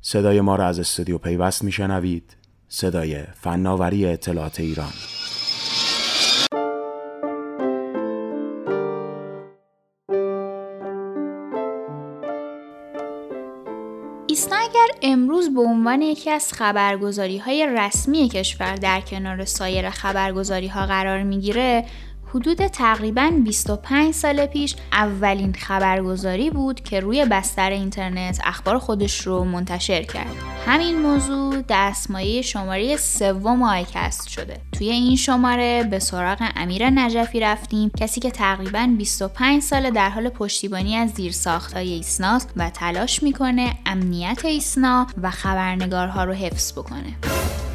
صدای ما را از استودیو پیوست میشنوید. صدای فناوری اطلاعات ایران. ایسنا اگر امروز به عنوان یکی از خبرگزاری های رسمی کشور در کنار سایر خبرگزاری ها قرار می‌گیره حدود تقریبا 25 سال پیش اولین خبرگزاری بود که روی بستر اینترنت اخبار خودش رو منتشر کرد. همین موضوع دستمایه شماره سوم آیکست شده. توی این شماره به سراغ امیر نجفی رفتیم کسی که تقریبا 25 سال در حال پشتیبانی از زیرساختهای ایسناست و تلاش می‌کنه امنیت ایسنا و خبرنگارها رو حفظ بکنه.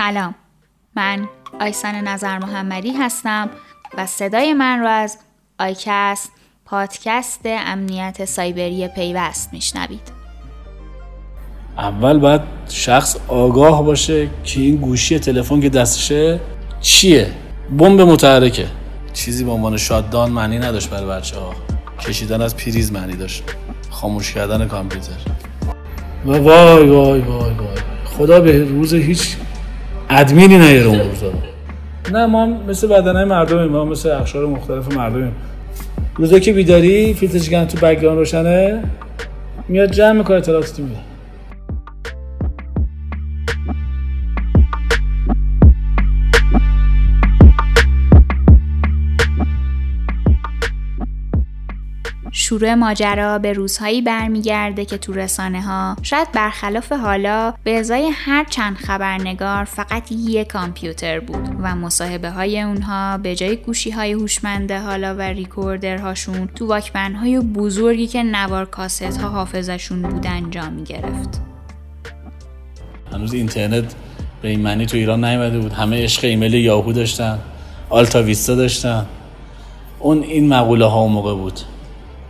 سلام. من آیسان نظر محمدی هستم و صدای من رو از آیکست پادکست امنیت سایبری پیوست میشنوید. اول باید شخص آگاه باشه که این گوشی تلفن که دستشه چیه؟ بمب متحرکه. چیزی به عنوان شاددان معنی نداشت برای بچه ها کشیدن از پریز معنی داشت. خاموش کردن کامپیوتر. و وای وای وای وای. خدا به روز هیچ ادمینی نیاره اون روزا. نه ما مثل بدنهای مردمیم ما مثل اخشار مختلف مردمیم. روزا که بیداری فیلتر تو بگران روشنه میاد جمع می‌کنه اطلاعات میده. شروع ماجرا به روزهایی برمیگرده که تو رسانه ها شاید برخلاف حالا به ازای هر چند خبرنگار فقط یک کامپیوتر بود و مصاحبه های اونها به جای گوشی های هوشمنده حالا و ریکوردرهاشون تو واکمن های بزرگی که نوار کاست ها حافظشون بود انجام می گرفت. هنوز اینترنت به این معنی تو ایران نیومده بود. همه عشق ایمیل یاهو داشتن آلتا ویستا داشتن. اون این مقوله ها موقع بود.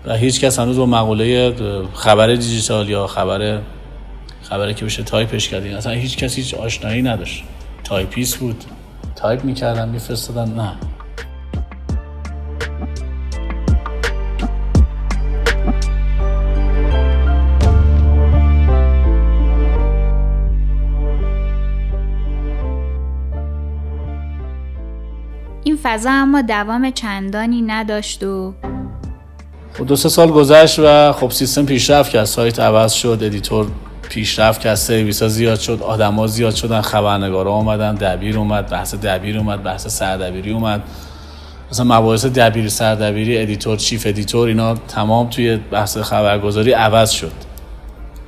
و هیچ کس هنوز با مقوله خبر دیجیتال یا خبر خبری که بشه تایپش کردین. اصلا هیچ کسی هیچ آشنایی نداشت. تایپیست بود. تایپ می‌کردن میفرستادن. نه. این فضا اما دوام چندانی نداشت و دو سه سال گذشت و خب سیستم پیشرفت کرد. سایت عوض شد editor پیشرفت کرد سرویس ها زیاد شد آدما زیاد شدن خبرنگارا اومدن دبیر اومد بحث دبیر اومد بحث سردبیری اومد. مثلا مباحث دبیر سردبیری editor chief editor اینا تمام توی بحث خبرگزاری عوض شد.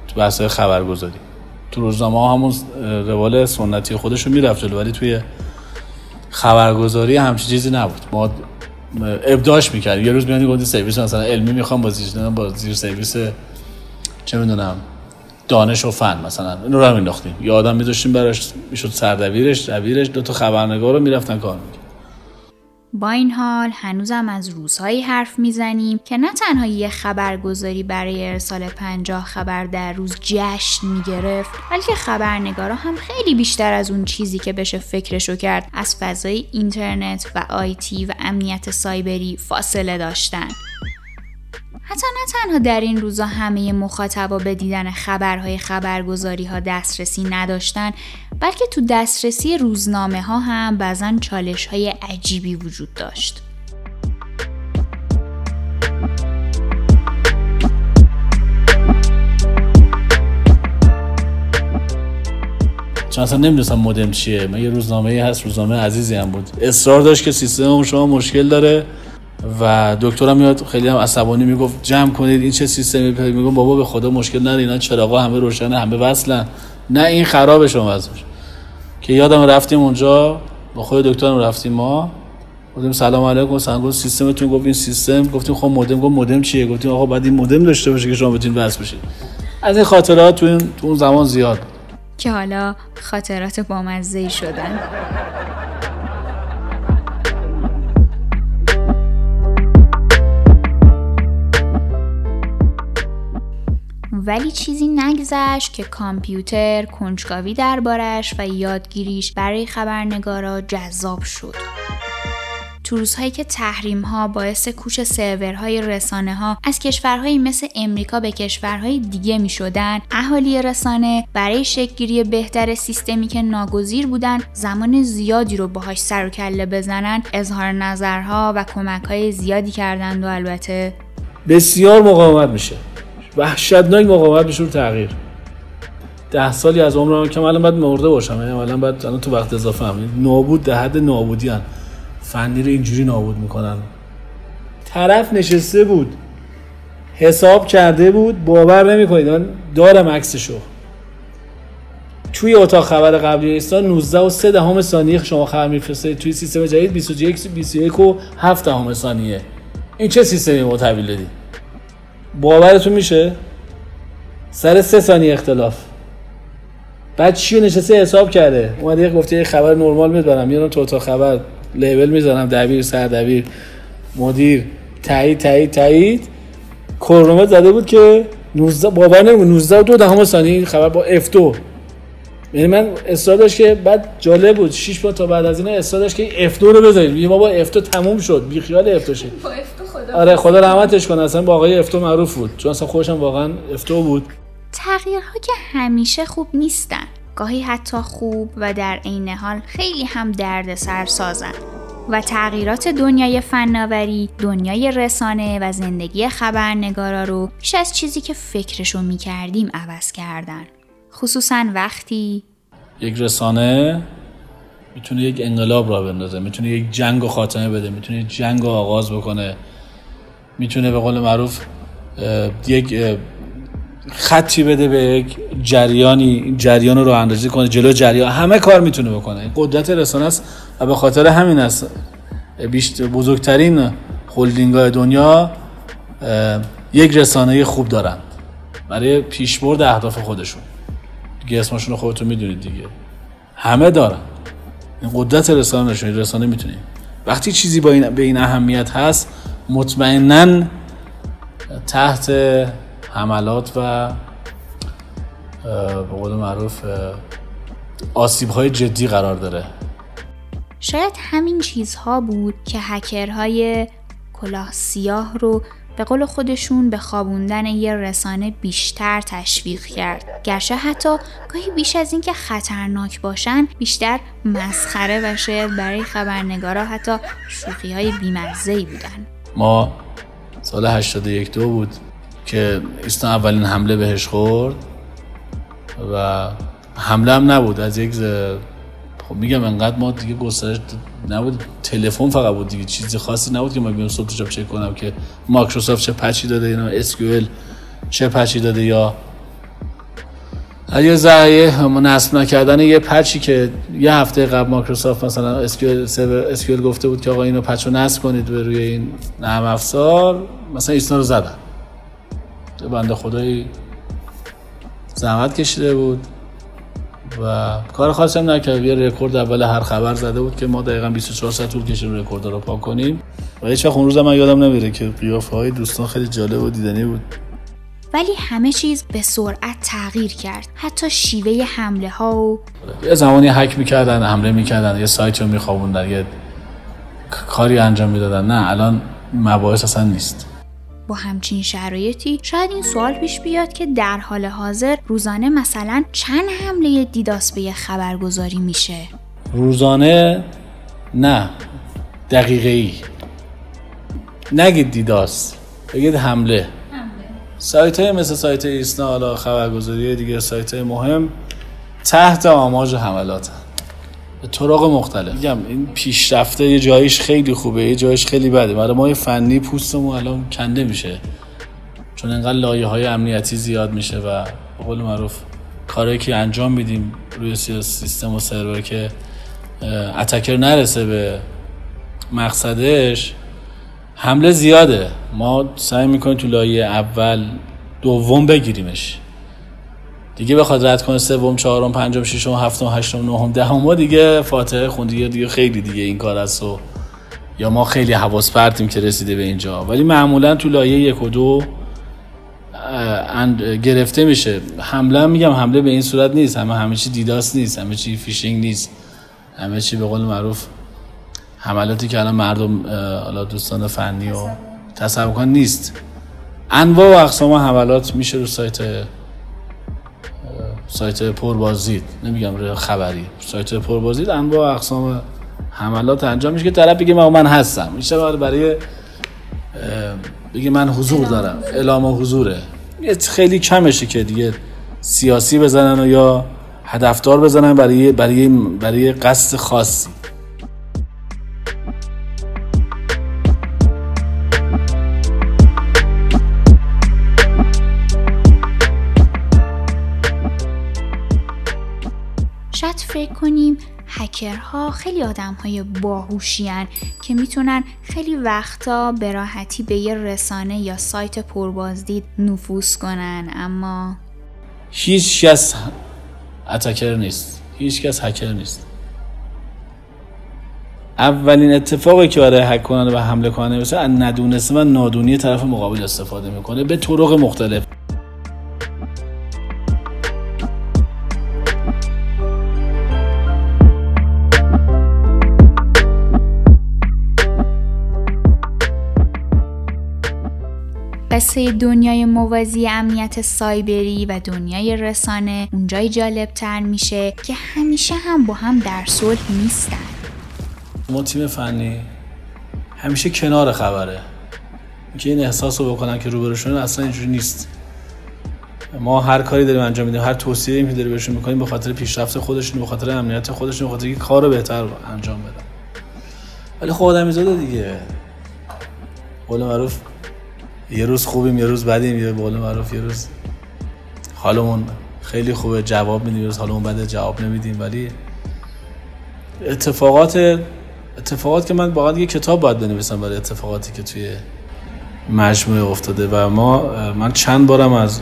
تو بحث خبرگزاری. تو روزنامه ها همون روال سنتی خودش رو می‌رفت ولی توی خبرگزاری همچین چیزی نبود. ما ابداش می‌کرد. یه روز میانی گفتی سرویس مثلا علمی می‌خوام با زیر با زیر سرویس چه می‌دونم دانش و فن مثلا. اینو رو مینداختیم یه آدم میذاشتیم براش می‌شد سردبیرش دبیرش دو تا خبرنگار رو می‌رفتن کار می‌کرد با این حال هنوزم از روزهایی حرف می‌زنیم که نه تنها یه خبرگزاری برای ارسال پنجاه خبر در روز جشن می‌گرفت بلکه خبرنگارا هم خیلی بیشتر از اون چیزی که بشه فکرشو کرد از فضای اینترنت و آیتی و امنیت سایبری فاصله داشتن. حتی نه تنها در این روزا همه مخاطبا به دیدن خبرهای خبرگزاری ها دسترسی نداشتن بلکه تو دسترسی روزنامه ها هم بعضا چالش های عجیبی وجود داشت. چون اصلا نمی‌دونستم مودم چیه. من یه روزنامه هست روزنامه عزیزی هم بود. اصرار داشت که سیستم شما مشکل داره. و دکترم میاد خیلی هم عصبانی می‌گفت جمع کنید این چه سیستمی میگم بابا به خدا مشکل نداره اینا چراغا همه روشنه همه وصلن. نه این خرابه شما وصل که یادم رفتیم اونجا با خود دکترم رفتیم ما. گفتیم سلام علیکم. گفت سیستمتون؟ گفت این سیستم. گفتیم خب مودم گفت مودم چیه؟ گفتیم آقا بعد این مودم داشته باشه که شما بتونید وصل بشید. از این خاطرات تو اون زمان زیاد. که حالا خاطرات بامزه شدن. ولی چیزی نگذشت که کامپیوتر کنجکاوی دربارش و یادگیریش برای خبرنگارا جذاب شد. تو روزهایی که تحریم ها باعث کوچ سرورهای رسانه ها از کشورهایی مثل امریکا به کشورهای دیگه می شدن اهالی رسانه برای شکلگیری بهتر سیستمی که ناگزیر بودن زمان زیادی رو باهاش سر و کله بزنن اظهار نظرها و کمک های زیادی کردند و البته بسیار مقاومت میشه. وحشتناک مقاومت رو تغییر. ده سالی از عمرم که الان باید مرده باشم. یعنی الان باید الان تو وقت اضافه هم. نابود ده حد نابودی هن. فنی رو اینجوری نابود می‌کنن. طرف نشسته بود. حساب کرده بود. باور نمی‌کنید. دارم عکسشو. توی اتاق خبر قبلی ایستا 19 و 3 دهم ثانیه شما خبر میفرسته توی سیستم جدید 21 21 و 7 دهم ثانیه. این چه سیستمی ما تحویل دادی؟ باورتون میشه؟ سر سه ثانیه اختلاف. بعد چی نشسته حساب کرده؟ اومده گفته یه خبر نرمال برم میارم تو اتاق خبر label می‌زنم. دبیر سر دبیر مدیر. تایید تایید تایید. کرونومتر زده بود که 19 باور نمی‌کنه 19 و 2 دهم ثانیه خبر با F2 یعنی من اصرار داشت که بعد جالب بود. 6 بار تا بعد از این اصرار داشت که F2 رو بذارید یه ما با F2 تموم شد. بی خیال F2 شد خدا آره خدا رحمتش کنه. اصلا با آقای اف 2 معروف بود. چون اصلا خودش واقعا اف 2 بود. تغییرها که همیشه خوب نیستن. گاهی حتی خوب و در عین حال خیلی هم درد سر سازن. و تغییرات دنیای فناوری، دنیای رسانه و زندگی خبرنگارا رو بیش از چیزی که فکرشو می‌کردیم عوض کردن. خصوصا وقتی یک رسانه می‌تونه یک انقلاب را بندازه می‌تونه یک جنگ و خاتمه بده می‌تونه یک جنگ و آغاز بکنه. می‌تونه به قول معروف یک خطی بده به یک جریانی جریان رو اندازی کنه جلو جریان همه کار می‌تونه بکنه. قدرت رسانه است و به خاطر همین است. بیشتر بزرگترین هلدینگ دنیا یک رسانه خوب دارن برای پیشبرد اهداف خودشون. دیگه اسمشون رو خودتون می‌دونید دیگه. همه دارن. این قدرت رسانه نشون رسانه می‌تونید وقتی چیزی با این به این اهمیت هست مطمئنا تحت حملات و به قول معروف آسیب های جدی قرار داره. شاید همین چیزها بود که هکرهای کلاه سیاه رو به قول خودشون به خوابوندن یه رسانه بیشتر تشویق کرد. گرچه حتی گاهی بیش از اینکه خطرناک باشن بیشتر مسخره و شاید برای خبرنگارا حتی شوخی های بیمزهی بودن. ما سال 81 دو بود که ایستا اولین حمله بهش خورد و حمله هم نبود. از یک خب میگم انقدر ما دیگه گسترش نبود. تلفن فقط بود دیگه. چیزی خاصی نبود که ما بیام صبح چک کنم که مایکروسافت چه پچی داده اینا اسکیول چه پچی داده یا یه ضایع نصب نکردن یه پچی که یه هفته قبل مایکروسافت مثلا SQL گفته بود که آقا اینو patch رو نصب کنید به روی این نرم افزار مثلا ایسنا رو زدن. بنده خدایی زحمت کشیده بود و کار خاصی هم نکرد. یه رکورد اول هر خبر زده بود که ما دقیقا 24 ساعت طول کشیم رکورد رو پاک کنیم. و هیچ وقت اون روز من یادم نمیره که قیافه های دوستان خیلی جالب و دیدنی بود. ولی همه چیز به سرعت تغییر کرد. حتی شیوه حمله ها و یه زمانی حک می‌کردن حمله می‌کردن یه سایت رو میخوابوندن یه کاری انجام می‌دادن. نه الان مباحث اصلا نیست. با همچین شرایطی شاید این سوال پیش بیاد که در حال حاضر روزانه مثلا چند حمله دیداس به خبرگزاری میشه؟ روزانه؟ نه. دقیقه ای نگید دیداس بگید حمله. سایت های مثل سایت ایسنا حالا خبرگزاری دیگه سایت های مهم تحت آماج حملات. به طرق مختلف. میگم این پیشرفته یه جایش خیلی خوبه یه جایش خیلی بده. برای ما فنی پوستمون الان کنده میشه. چون انقدر لایه های امنیتی زیاد میشه و به قول معروف کاری که انجام میدیم روی سیستم و سرور که اتکر نرسه به مقصدش حمله زیاده. ما سعی می‌کنیم تو لایه اول دوم بگیریمش. دیگه بخواد رد کنه سوم چهارم پنجم ششم هفتم هشتم نهم دهم. دیگه فاتحه خوندی دیگه خیلی دیگه این کار است و یا ما خیلی حواس پرتیم که رسیده به اینجا. ولی معمولا تو لایه یک و دو گرفته میشه. حمله میگم حمله به این صورت نیست. همه همه چی دیداس نیست. همه چی فیشینگ نیست. همه چی به قول معروف حملاتی که الان مردم حالا دوستان فنی و تصور نیست. انواع و اقسام حملات میشه رو سایت سایت پربازدید. نمیگم خبری. سایت پربازدید انواع و اقسام حملات انجام میشه که طرف بگه من هستم. میشه برای بگه من حضور دارم. اعلام حضوره. خیلی کمشه که دیگه سیاسی بزنن و یا هدفدار بزنن برای برای برای قصد خاصی. فکر کنیم هکرها خیلی آدم های باهوشیان که می‌تونن خیلی وقتا به راحتی به یه رسانه یا سایت پربازدید نفوذ کنن. اما هیچ کس اتکر نیست. هیچ کس هکر نیست. اولین اتفاقی که برای هک کننده و حمله کننده میشه از ندونسته و نادونی طرف مقابل استفاده می‌کنه. به طرق مختلف. قصه دنیای موازی امنیت سایبری و دنیای رسانه اونجای جالب تر میشه که همیشه هم با هم در صلح نیستن. ما تیم فنی همیشه کنار خبره. که این احساس رو بکنن که روبروشون اصلا اینجوری نیست. ما هر کاری داریم انجام میدیم هر توصیه که داریم بهشون می‌کنیم به خاطر پیشرفت خودشون به خاطر امنیت خودشون به خاطر اینکه کار بهتر انجام بدن. ولی خب آدمیزاده دیگه. قول معروف یه روز خوبیم یه روز بدیم یه بول معروف یه روز حالمون خیلی خوبه جواب میدیم یه روز حالمون بده جواب نمیدیم. ولی اتفاقات اتفاقات که من واقعا یه کتاب باید بنویسم برای اتفاقاتی که توی مجموعه افتاده. و ما من چند بارم از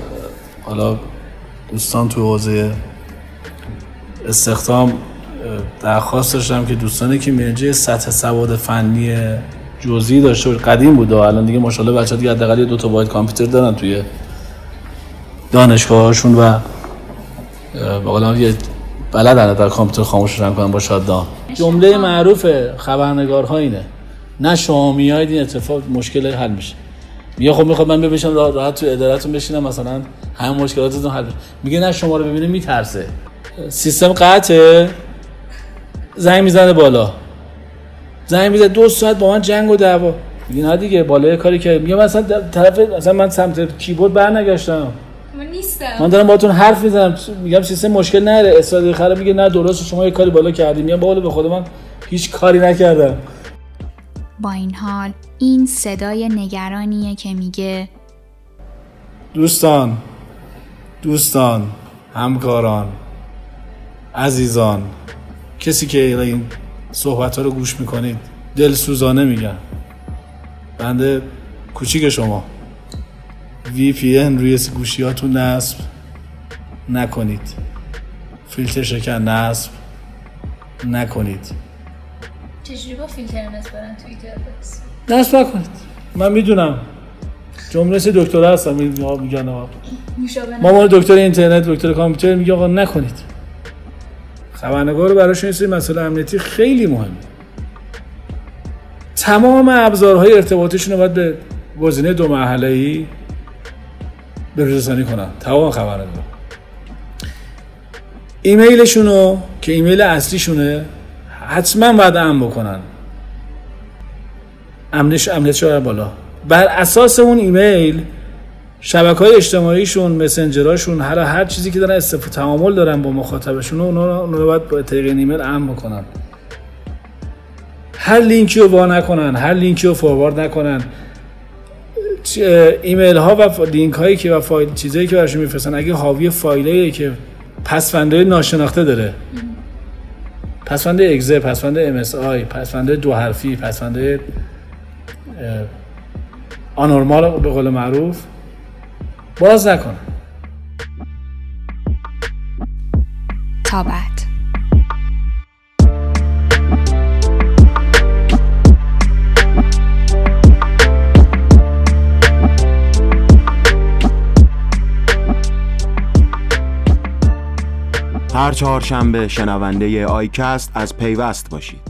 حالا دوستان توی حوزه استخدام درخواست داشتم که دوستانی که میرجه سطح سواد فنی جزئی داشته باشه. قدیم بوده الان دیگه ماشاءالله بچه‌ها دیگه حداقل دو تا واید کامپیوتر دارن توی دانشگاهاشون و واقعا یه بلدن در کامپیوتر خاموش کنن کنن با شادان جمله معروف خبرنگارها اینه. نه شما میاید این اتفاق مشکل حل میشه. میگه خب می‌خواد من ببینم راحت تو ادارتون بشینم مثلا همه مشکلاتتون حل میگه نه شما رو ببینه میترسه. سیستم قطعه. زنگ می‌زنه بالا. زنگ می‌زنه دو ساعت با من جنگ و دعوا. میگه نه دیگه بالای کاری که میگه مثلا طرف مثلا من سمت کیبورد برنگشتم. من نیستم. من دارم باهاتون حرف می‌زنم میگم سیستم مشکل نره استاد خراب میگه نه درست شما یه کاری بالا کردیم میگم بالا به خود من هیچ کاری نکردم. با این حال این صدای نگرانیه که میگه. دوستان دوستان همکاران عزیزان کسی که این صحبت ها رو گوش می‌کنید. دل سوزانه میگن بنده کوچیک شما. VPN روی گوشیاتون نصب نکنید. فیلتر شکن نصب نکنید. چجوری با فیلتر نصب برن توییتر نصب نکنید. من می‌دونم. جمله دکتر هستم میگن ما دکتر اینترنت دکتر کامپیوتر میگه آقا نکنید. خبرنگار رو براشون این مسئله امنیتی خیلی مهمه. تمام ابزارهای ارتباطیشون رو باید به گزینه دو مرحله ای بروزرسانی کنن. تمام خبرنگار. ایمیلشون رو که ایمیل اصلیشونه حتما باید امن بکنن. امنش امنیتش بالا. بر اساس اون ایمیل شبکه های اجتماعیشون مسنجراشون هر هر چیزی که دارن استفاده تعامل دارن با مخاطبشون اونا رو باید با طریق ایمیل امن بکنن. هر لینکی رو وا نکنن هر لینکی رو forward نکنن. ایمیل ها و لینک هایی که و فایل چیزایی که براشون میفرستن اگه حاوی فایلی که پسفنده ناشناخته داره. پسفنده اگزه اس آی پسفنده دو حرفی پسفنده آنورمال به قول معروف. باز نکن. تا بعد هر چهارشنبه شنونده آیکست از پیوست باشید.